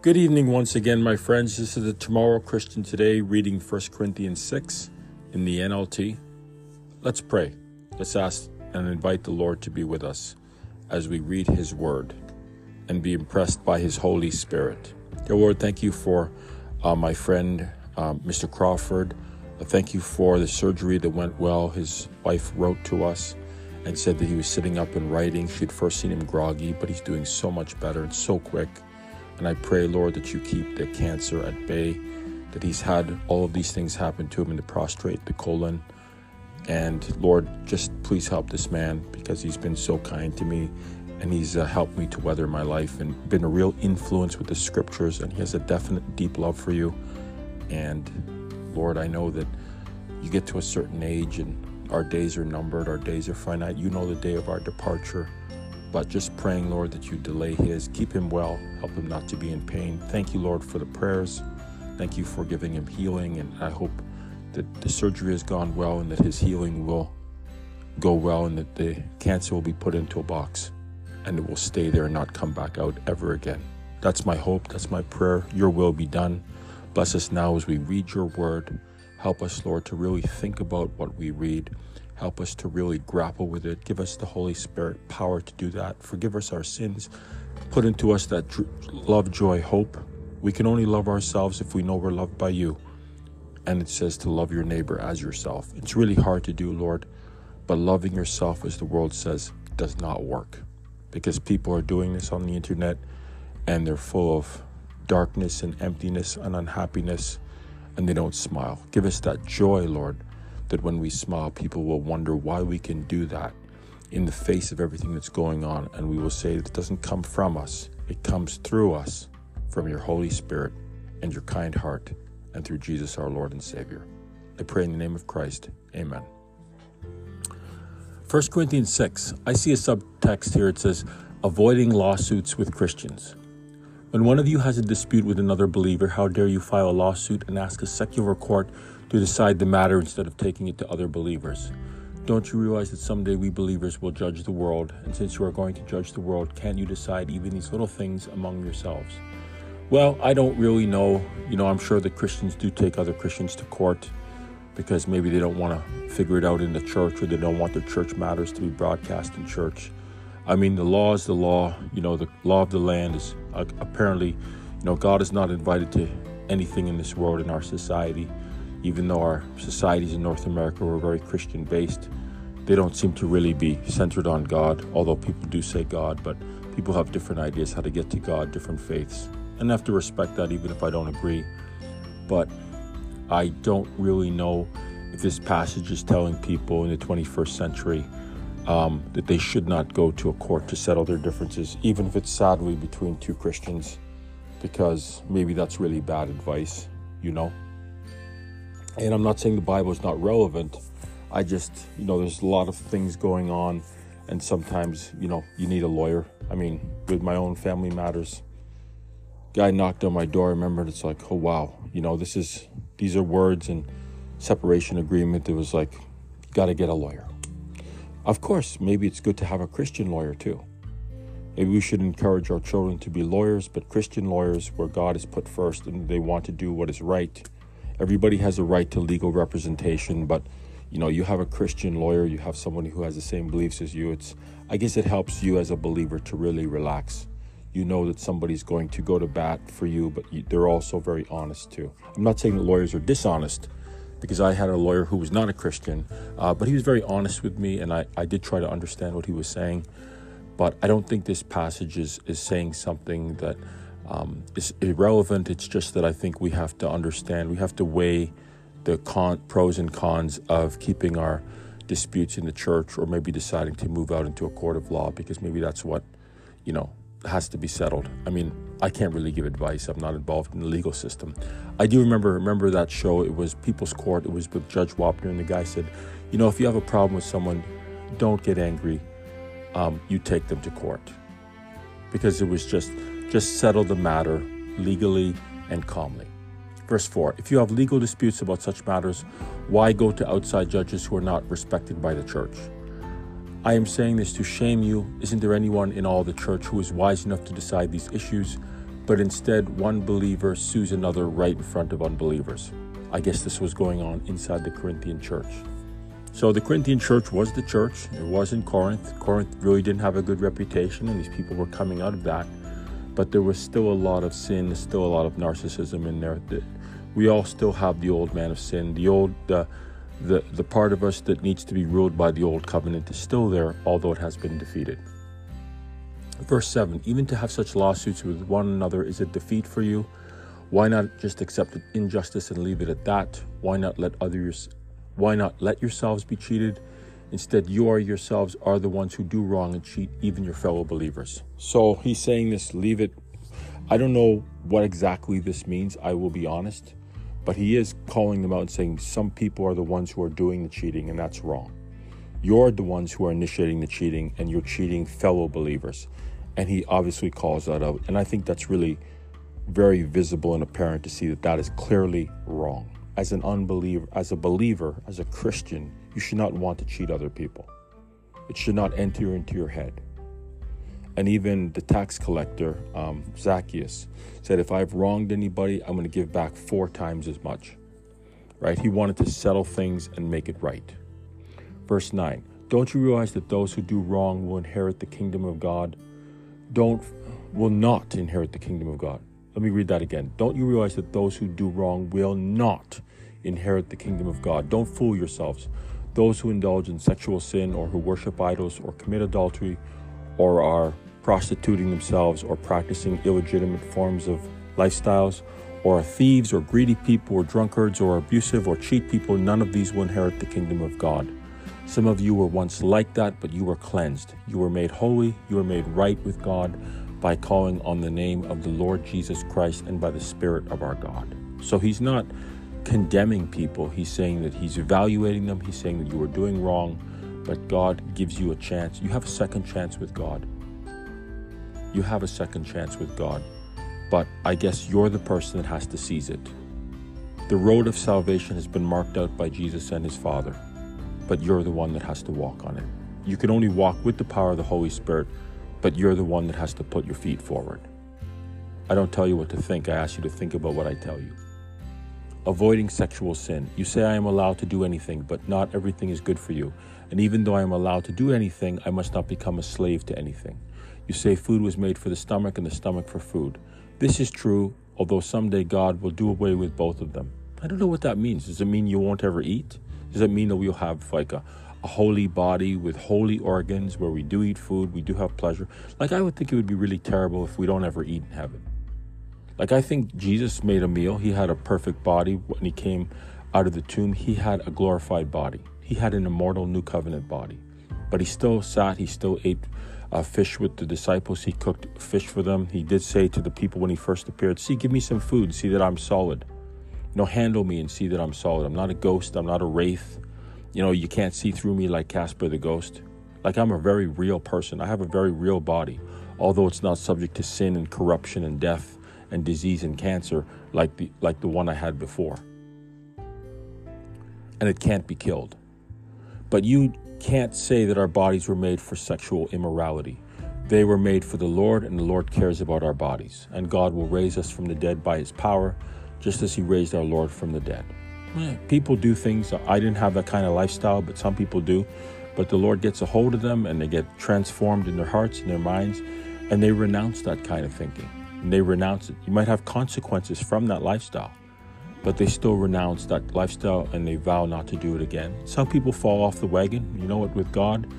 Good evening once again, my friends. This is the Tomorrow Christian Today reading 1 Corinthians 6 in the NLT. Let's pray. Let's ask and invite the Lord to be with us as we read His Word and be impressed by His Holy Spirit. Dear Lord, thank you for uh, my friend, um, Mr. Crawford. Uh, thank you for the surgery that went well. His wife wrote to us and said that he was sitting up and writing. She'd first seen him groggy, but he's doing so much better and so quick. And I pray, Lord, that you keep the cancer at bay, that he's had all of these things happen to him in the prostate, the colon. And Lord, just please help this man because he's been so kind to me and he's uh, helped me to weather my life and been a real influence with the scriptures. And he has a definite deep love for you. And Lord, I know that you get to a certain age and our days are numbered, our days are finite. You know the day of our departure. But just praying, Lord, that you delay his, keep him well, help him not to be in pain. Thank you, Lord, for the prayers. Thank you for giving him healing. And I hope that the surgery has gone well and that his healing will go well and that the cancer will be put into a box and it will stay there and not come back out ever again. That's my hope. That's my prayer. Your will be done. Bless us now as we read your word. Help us, Lord, to really think about what we read Help us to really grapple with it. Give us the Holy Spirit power to do that. Forgive us our sins. Put into us that love, joy, hope. We can only love ourselves if we know we're loved by you. And it says to love your neighbor as yourself. It's really hard to do, Lord, but loving yourself, as the world says, does not work because people are doing this on the internet and they're full of darkness and emptiness and unhappiness and they don't smile. Give us that joy, Lord that when we smile, people will wonder why we can do that in the face of everything that's going on. And we will say that it doesn't come from us, it comes through us from your Holy Spirit and your kind heart and through Jesus our Lord and Savior. I pray in the name of Christ. Amen. 1 Corinthians 6, I see a subtext here. It says, Avoiding lawsuits with Christians. When one of you has a dispute with another believer, how dare you file a lawsuit and ask a secular court to decide the matter instead of taking it to other believers. Don't you realize that someday we believers will judge the world? And since you are going to judge the world, can't you decide even these little things among yourselves? Well, I don't really know. You know, I'm sure that Christians do take other Christians to court because maybe they don't want to figure it out in the church or they don't want their church matters to be broadcast in church. I mean, the law is the law. You know, the law of the land is uh, apparently, you know, God is not invited to anything in this world in our society even though our societies in North America were very Christian based, they don't seem to really be centered on God, although people do say God, but people have different ideas how to get to God, different faiths. And I have to respect that even if I don't agree. But I don't really know if this passage is telling people in the 21st century um, that they should not go to a court to settle their differences, even if it's sadly between two Christians, because maybe that's really bad advice, you know? And I'm not saying the Bible is not relevant. I just, you know, there's a lot of things going on, and sometimes, you know, you need a lawyer. I mean, with my own family matters, guy knocked on my door. I remember it's like, oh wow, you know, this is these are words and separation agreement. It was like, got to get a lawyer. Of course, maybe it's good to have a Christian lawyer too. Maybe we should encourage our children to be lawyers, but Christian lawyers where God is put first and they want to do what is right everybody has a right to legal representation, but you know, you have a Christian lawyer, you have someone who has the same beliefs as you. It's I guess it helps you as a believer to really relax. You know that somebody's going to go to bat for you, but they're also very honest too. I'm not saying that lawyers are dishonest, because I had a lawyer who was not a Christian, uh, but he was very honest with me, and I, I did try to understand what he was saying. But I don't think this passage is, is saying something that um, is irrelevant. It's just that I think we have to understand, we have to weigh the con- pros and cons of keeping our disputes in the church or maybe deciding to move out into a court of law because maybe that's what, you know, has to be settled. I mean, I can't really give advice. I'm not involved in the legal system. I do remember remember that show. It was People's Court. It was with Judge Wapner, and the guy said, "You know, if you have a problem with someone, don't get angry. Um, you take them to court." Because it was just just settle the matter legally and calmly. Verse 4 If you have legal disputes about such matters, why go to outside judges who are not respected by the church? I am saying this to shame you. Isn't there anyone in all the church who is wise enough to decide these issues? but instead one believer sues another right in front of unbelievers. I guess this was going on inside the Corinthian church. So the Corinthian church was the church. It was in Corinth. Corinth really didn't have a good reputation, and these people were coming out of that. But there was still a lot of sin, still a lot of narcissism in there. We all still have the old man of sin, the old, uh, the the part of us that needs to be ruled by the old covenant is still there, although it has been defeated. Verse 7 Even to have such lawsuits with one another is a defeat for you. Why not just accept injustice and leave it at that? Why not let others why not let yourselves be cheated? Instead, you are yourselves are the ones who do wrong and cheat even your fellow believers. So he's saying this, leave it. I don't know what exactly this means, I will be honest, but he is calling them out and saying some people are the ones who are doing the cheating, and that's wrong. You're the ones who are initiating the cheating, and you're cheating fellow believers. And he obviously calls that out. And I think that's really very visible and apparent to see that that is clearly wrong as an unbeliever, as a believer, as a Christian, you should not want to cheat other people. It should not enter into your head. And even the tax collector, um, Zacchaeus, said, If I've wronged anybody, I'm going to give back four times as much. Right? He wanted to settle things and make it right. Verse 9 Don't you realize that those who do wrong will inherit the kingdom of God? Don't, will not inherit the kingdom of God. Let me read that again. Don't you realize that those who do wrong will not inherit the kingdom of God. Don't fool yourselves. Those who indulge in sexual sin or who worship idols or commit adultery or are prostituting themselves or practicing illegitimate forms of lifestyles or are thieves or greedy people or drunkards or abusive or cheat people, none of these will inherit the kingdom of God. Some of you were once like that, but you were cleansed. You were made holy. You were made right with God by calling on the name of the Lord Jesus Christ and by the Spirit of our God. So he's not condemning people. He's saying that he's evaluating them. He's saying that you are doing wrong, but God gives you a chance. You have a second chance with God. You have a second chance with God, but I guess you're the person that has to seize it. The road of salvation has been marked out by Jesus and his Father, but you're the one that has to walk on it. You can only walk with the power of the Holy Spirit, but you're the one that has to put your feet forward. I don't tell you what to think, I ask you to think about what I tell you. Avoiding sexual sin. You say I am allowed to do anything, but not everything is good for you. And even though I am allowed to do anything, I must not become a slave to anything. You say food was made for the stomach and the stomach for food. This is true, although someday God will do away with both of them. I don't know what that means. Does it mean you won't ever eat? Does it mean that we'll have like a, a holy body with holy organs where we do eat food, we do have pleasure? Like, I would think it would be really terrible if we don't ever eat in heaven. Like I think Jesus made a meal. He had a perfect body when he came out of the tomb. He had a glorified body. He had an immortal new covenant body. But he still sat, he still ate uh, fish with the disciples. He cooked fish for them. He did say to the people when he first appeared, See, give me some food, see that I'm solid. You know, handle me and see that I'm solid. I'm not a ghost, I'm not a wraith. You know, you can't see through me like Casper the ghost. Like I'm a very real person. I have a very real body, although it's not subject to sin and corruption and death and disease and cancer like the, like the one I had before. And it can't be killed. But you can't say that our bodies were made for sexual immorality. They were made for the Lord, and the Lord cares about our bodies. And God will raise us from the dead by His power, just as He raised our Lord from the dead. People do things. I didn't have that kind of lifestyle, but some people do. But the Lord gets a hold of them and they get transformed in their hearts and their minds, and they renounce that kind of thinking and they renounce it. You might have consequences from that lifestyle, but they still renounce that lifestyle and they vow not to do it again. Some people fall off the wagon. You know what? With God,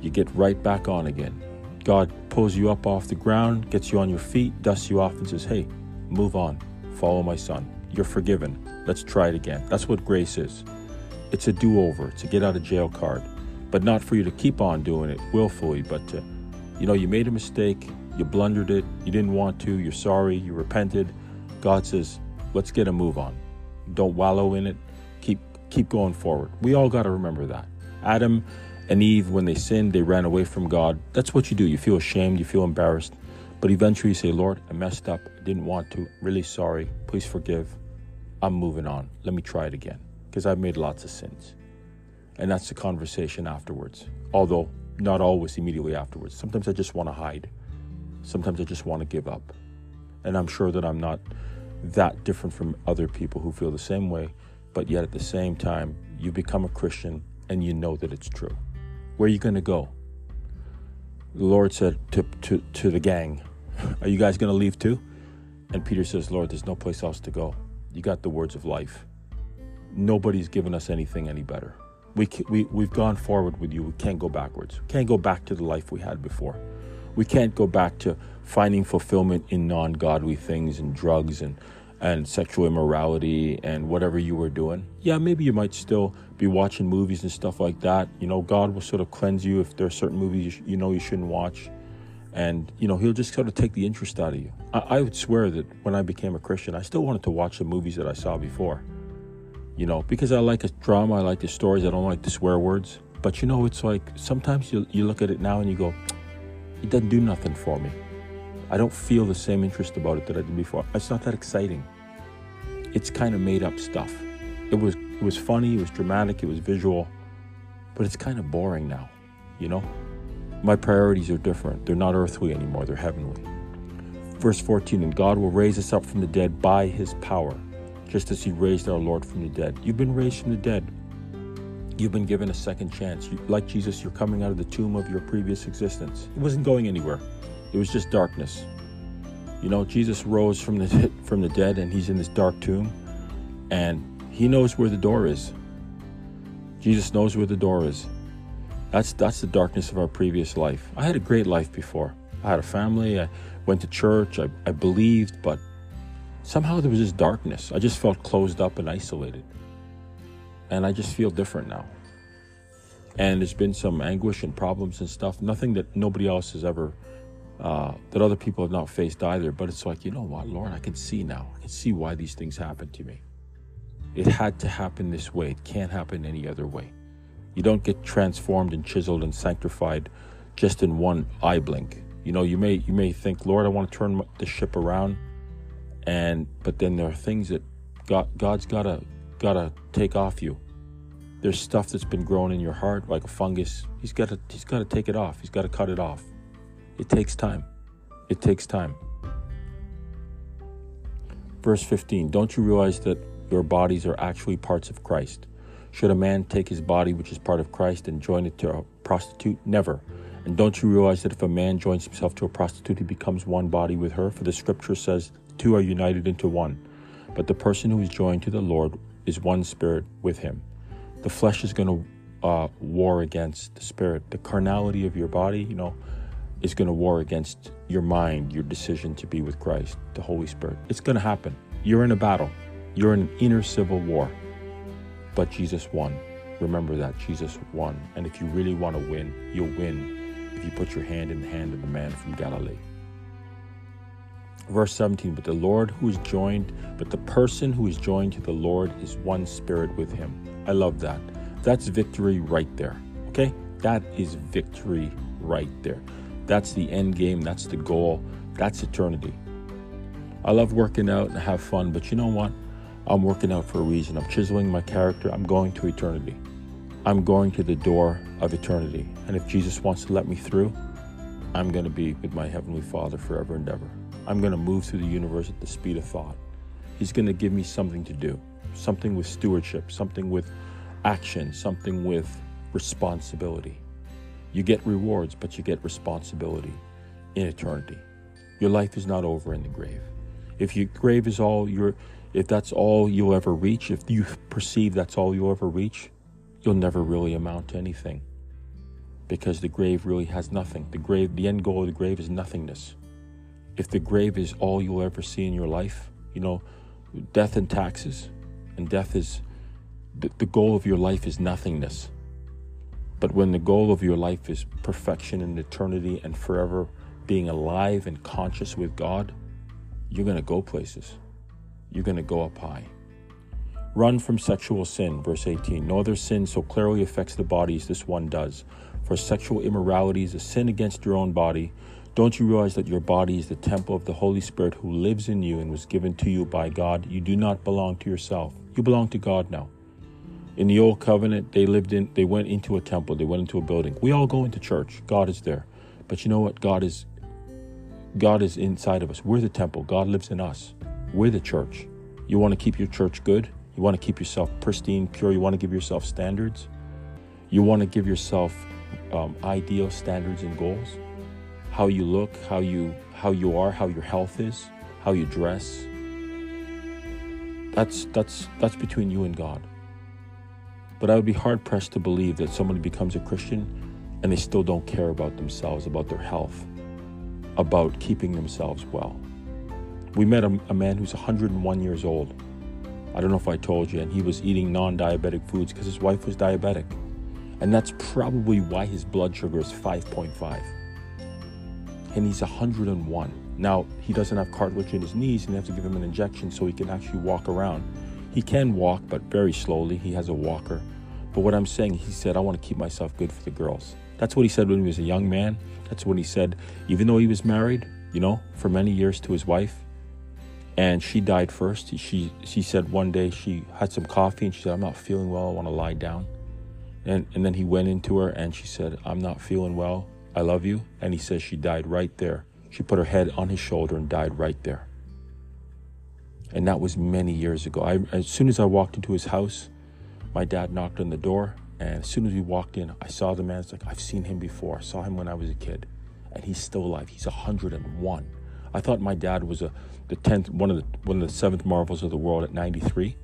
you get right back on again. God pulls you up off the ground, gets you on your feet, dusts you off, and says, Hey, move on. Follow my son. You're forgiven. Let's try it again. That's what grace is. It's a do over, it's a get out of jail card, but not for you to keep on doing it willfully, but to, you know, you made a mistake, you blundered it, you didn't want to, you're sorry, you repented. God says, let's get a move on. Don't wallow in it. Keep keep going forward. We all got to remember that. Adam and Eve, when they sinned, they ran away from God. That's what you do. You feel ashamed, you feel embarrassed. But eventually you say, Lord, I messed up. I didn't want to. Really sorry. Please forgive. I'm moving on. Let me try it again. Because I've made lots of sins. And that's the conversation afterwards. Although not always immediately afterwards. Sometimes I just want to hide. Sometimes I just want to give up. And I'm sure that I'm not that different from other people who feel the same way, but yet at the same time, you become a Christian and you know that it's true. Where are you going to go? The Lord said to, to, to the gang, Are you guys going to leave too? And Peter says, Lord, there's no place else to go. You got the words of life. Nobody's given us anything any better. We, we, we've gone forward with you. We can't go backwards. We can't go back to the life we had before. We can't go back to finding fulfillment in non godly things and drugs and, and sexual immorality and whatever you were doing. Yeah, maybe you might still be watching movies and stuff like that. You know, God will sort of cleanse you if there are certain movies you, sh- you know you shouldn't watch and you know he'll just sort of take the interest out of you. I, I, would swear that when i became a christian i still wanted to watch the movies that i saw before. You know because i like a drama i like the stories i don't like the swear words. But you know it's like sometimes you, you look at it now and you go it doesn't do nothing for me. I don't feel the same interest about it that i did before. It's not that exciting. It's kind of made up stuff. It was it was funny it was dramatic it was visual but it's kind of boring now you know my priorities are different. They're not earthly anymore, they're heavenly. Verse 14 And God will raise us up from the dead by his power, just as he raised our Lord from the dead. You've been raised from the dead. You've been given a second chance. You, like Jesus, you're coming out of the tomb of your previous existence. It wasn't going anywhere, it was just darkness. You know, Jesus rose from the, from the dead and he's in this dark tomb, and he knows where the door is. Jesus knows where the door is. That's that's the darkness of our previous life. I had a great life before. I had a family. I went to church. I, I believed, but somehow there was this darkness. I just felt closed up and isolated. And I just feel different now. And there's been some anguish and problems and stuff. Nothing that nobody else has ever, uh, that other people have not faced either. But it's like, you know what, Lord, I can see now. I can see why these things happened to me. It had to happen this way. It can't happen any other way. You don't get transformed and chiseled and sanctified just in one eye blink. You know, you may you may think, Lord, I want to turn the ship around, and but then there are things that God God's gotta gotta take off you. There's stuff that's been growing in your heart like a fungus. He's got to he's got to take it off. He's got to cut it off. It takes time. It takes time. Verse 15 Don't you realize that your bodies are actually parts of Christ? Should a man take his body, which is part of Christ, and join it to a prostitute? Never. And don't you realize that if a man joins himself to a prostitute, he becomes one body with her? For the scripture says, two are united into one. But the person who is joined to the Lord is one spirit with him. The flesh is going to uh, war against the spirit. The carnality of your body, you know, is going to war against your mind, your decision to be with Christ, the Holy Spirit. It's going to happen. You're in a battle, you're in an inner civil war. But Jesus won. Remember that Jesus won. And if you really want to win, you'll win if you put your hand in the hand of the man from Galilee. Verse 17, but the Lord who is joined, but the person who is joined to the Lord is one spirit with him. I love that. That's victory right there. Okay? That is victory right there. That's the end game. That's the goal. That's eternity. I love working out and have fun, but you know what? I'm working out for a reason. I'm chiseling my character. I'm going to eternity. I'm going to the door of eternity. And if Jesus wants to let me through, I'm going to be with my Heavenly Father forever and ever. I'm going to move through the universe at the speed of thought. He's going to give me something to do, something with stewardship, something with action, something with responsibility. You get rewards, but you get responsibility in eternity. Your life is not over in the grave. If your grave is all your if that's all you'll ever reach, if you perceive that's all you'll ever reach, you'll never really amount to anything. Because the grave really has nothing. The grave, the end goal of the grave is nothingness. If the grave is all you'll ever see in your life, you know, death and taxes, and death is the, the goal of your life is nothingness. But when the goal of your life is perfection and eternity and forever being alive and conscious with God, you're going to go places you're going to go up high. Run from sexual sin, verse 18. No other sin so clearly affects the body as this one does. For sexual immorality is a sin against your own body. Don't you realize that your body is the temple of the Holy Spirit who lives in you and was given to you by God? You do not belong to yourself. You belong to God now. In the old covenant, they lived in they went into a temple, they went into a building. We all go into church. God is there. But you know what? God is God is inside of us. We're the temple. God lives in us. We're the church. You want to keep your church good? You want to keep yourself pristine, pure? You want to give yourself standards? You want to give yourself um, ideal standards and goals? How you look, how you how you are, how your health is, how you dress. That's that's that's between you and God. But I would be hard pressed to believe that somebody becomes a Christian and they still don't care about themselves, about their health, about keeping themselves well. We met a, a man who's 101 years old. I don't know if I told you, and he was eating non diabetic foods because his wife was diabetic. And that's probably why his blood sugar is 5.5. And he's 101. Now, he doesn't have cartilage in his knees, and they have to give him an injection so he can actually walk around. He can walk, but very slowly. He has a walker. But what I'm saying, he said, I want to keep myself good for the girls. That's what he said when he was a young man. That's what he said, even though he was married, you know, for many years to his wife and she died first. She she said one day she had some coffee and she said, "I'm not feeling well. I want to lie down." And and then he went into her and she said, "I'm not feeling well. I love you." And he says she died right there. She put her head on his shoulder and died right there. And that was many years ago. I, as soon as I walked into his house, my dad knocked on the door, and as soon as we walked in, I saw the man. It's like I've seen him before. I saw him when I was a kid, and he's still alive. He's 101. I thought my dad was a the tenth one of the one of the seventh marvels of the world at 93.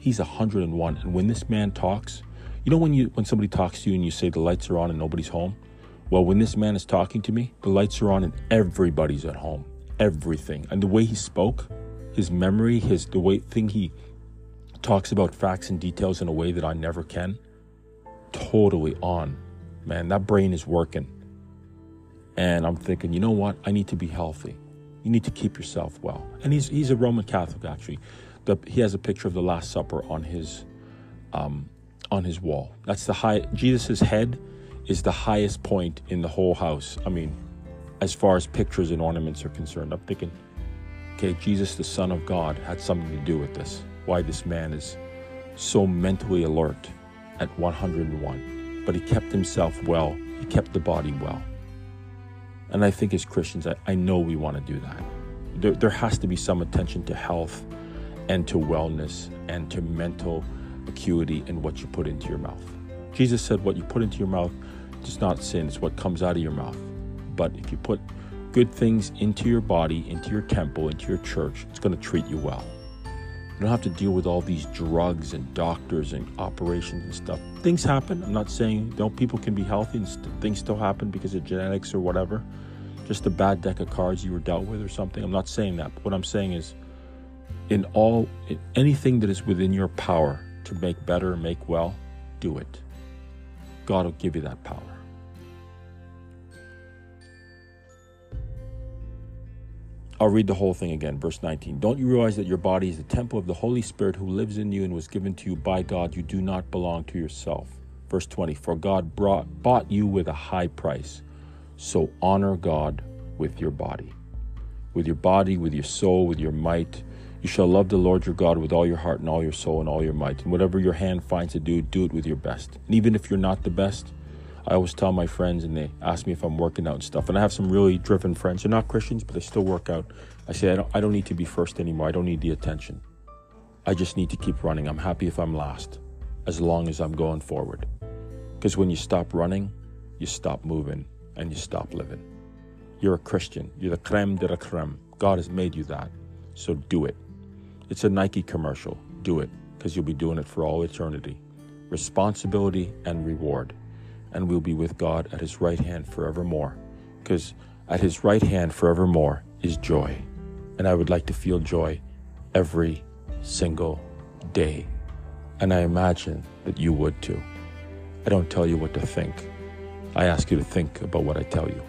He's 101, and when this man talks, you know when you when somebody talks to you and you say the lights are on and nobody's home. Well, when this man is talking to me, the lights are on and everybody's at home. Everything, and the way he spoke, his memory, his the way thing he talks about facts and details in a way that I never can. Totally on, man. That brain is working. And I'm thinking, you know what? I need to be healthy. You need to keep yourself well. And he's he's a Roman Catholic actually. The, he has a picture of the Last Supper on his um, on his wall. That's the high. Jesus's head is the highest point in the whole house. I mean, as far as pictures and ornaments are concerned, I'm thinking, okay, Jesus, the Son of God, had something to do with this. Why this man is so mentally alert at 101, but he kept himself well. He kept the body well. And I think as Christians, I, I know we want to do that. There, there has to be some attention to health and to wellness and to mental acuity and what you put into your mouth. Jesus said, What you put into your mouth does not sin, it's what comes out of your mouth. But if you put good things into your body, into your temple, into your church, it's going to treat you well. You don't have to deal with all these drugs and doctors and operations and stuff. Things happen. I'm not saying don't people can be healthy and st- things still happen because of genetics or whatever. Just a bad deck of cards you were dealt with or something. I'm not saying that. But what I'm saying is, in all in anything that is within your power to make better, make well, do it. God will give you that power. I'll read the whole thing again, verse 19. Don't you realize that your body is the temple of the Holy Spirit who lives in you and was given to you by God? You do not belong to yourself. Verse 20. For God brought, bought you with a high price. So honor God with your body. With your body, with your soul, with your might. You shall love the Lord your God with all your heart and all your soul and all your might. And whatever your hand finds to do, do it with your best. And even if you're not the best, I always tell my friends, and they ask me if I'm working out and stuff. And I have some really driven friends. They're not Christians, but they still work out. I say, I don't, I don't need to be first anymore. I don't need the attention. I just need to keep running. I'm happy if I'm last, as long as I'm going forward. Because when you stop running, you stop moving and you stop living. You're a Christian. You're the creme de la creme. God has made you that. So do it. It's a Nike commercial. Do it, because you'll be doing it for all eternity. Responsibility and reward and we'll be with God at his right hand forevermore. Because at his right hand forevermore is joy. And I would like to feel joy every single day. And I imagine that you would too. I don't tell you what to think. I ask you to think about what I tell you.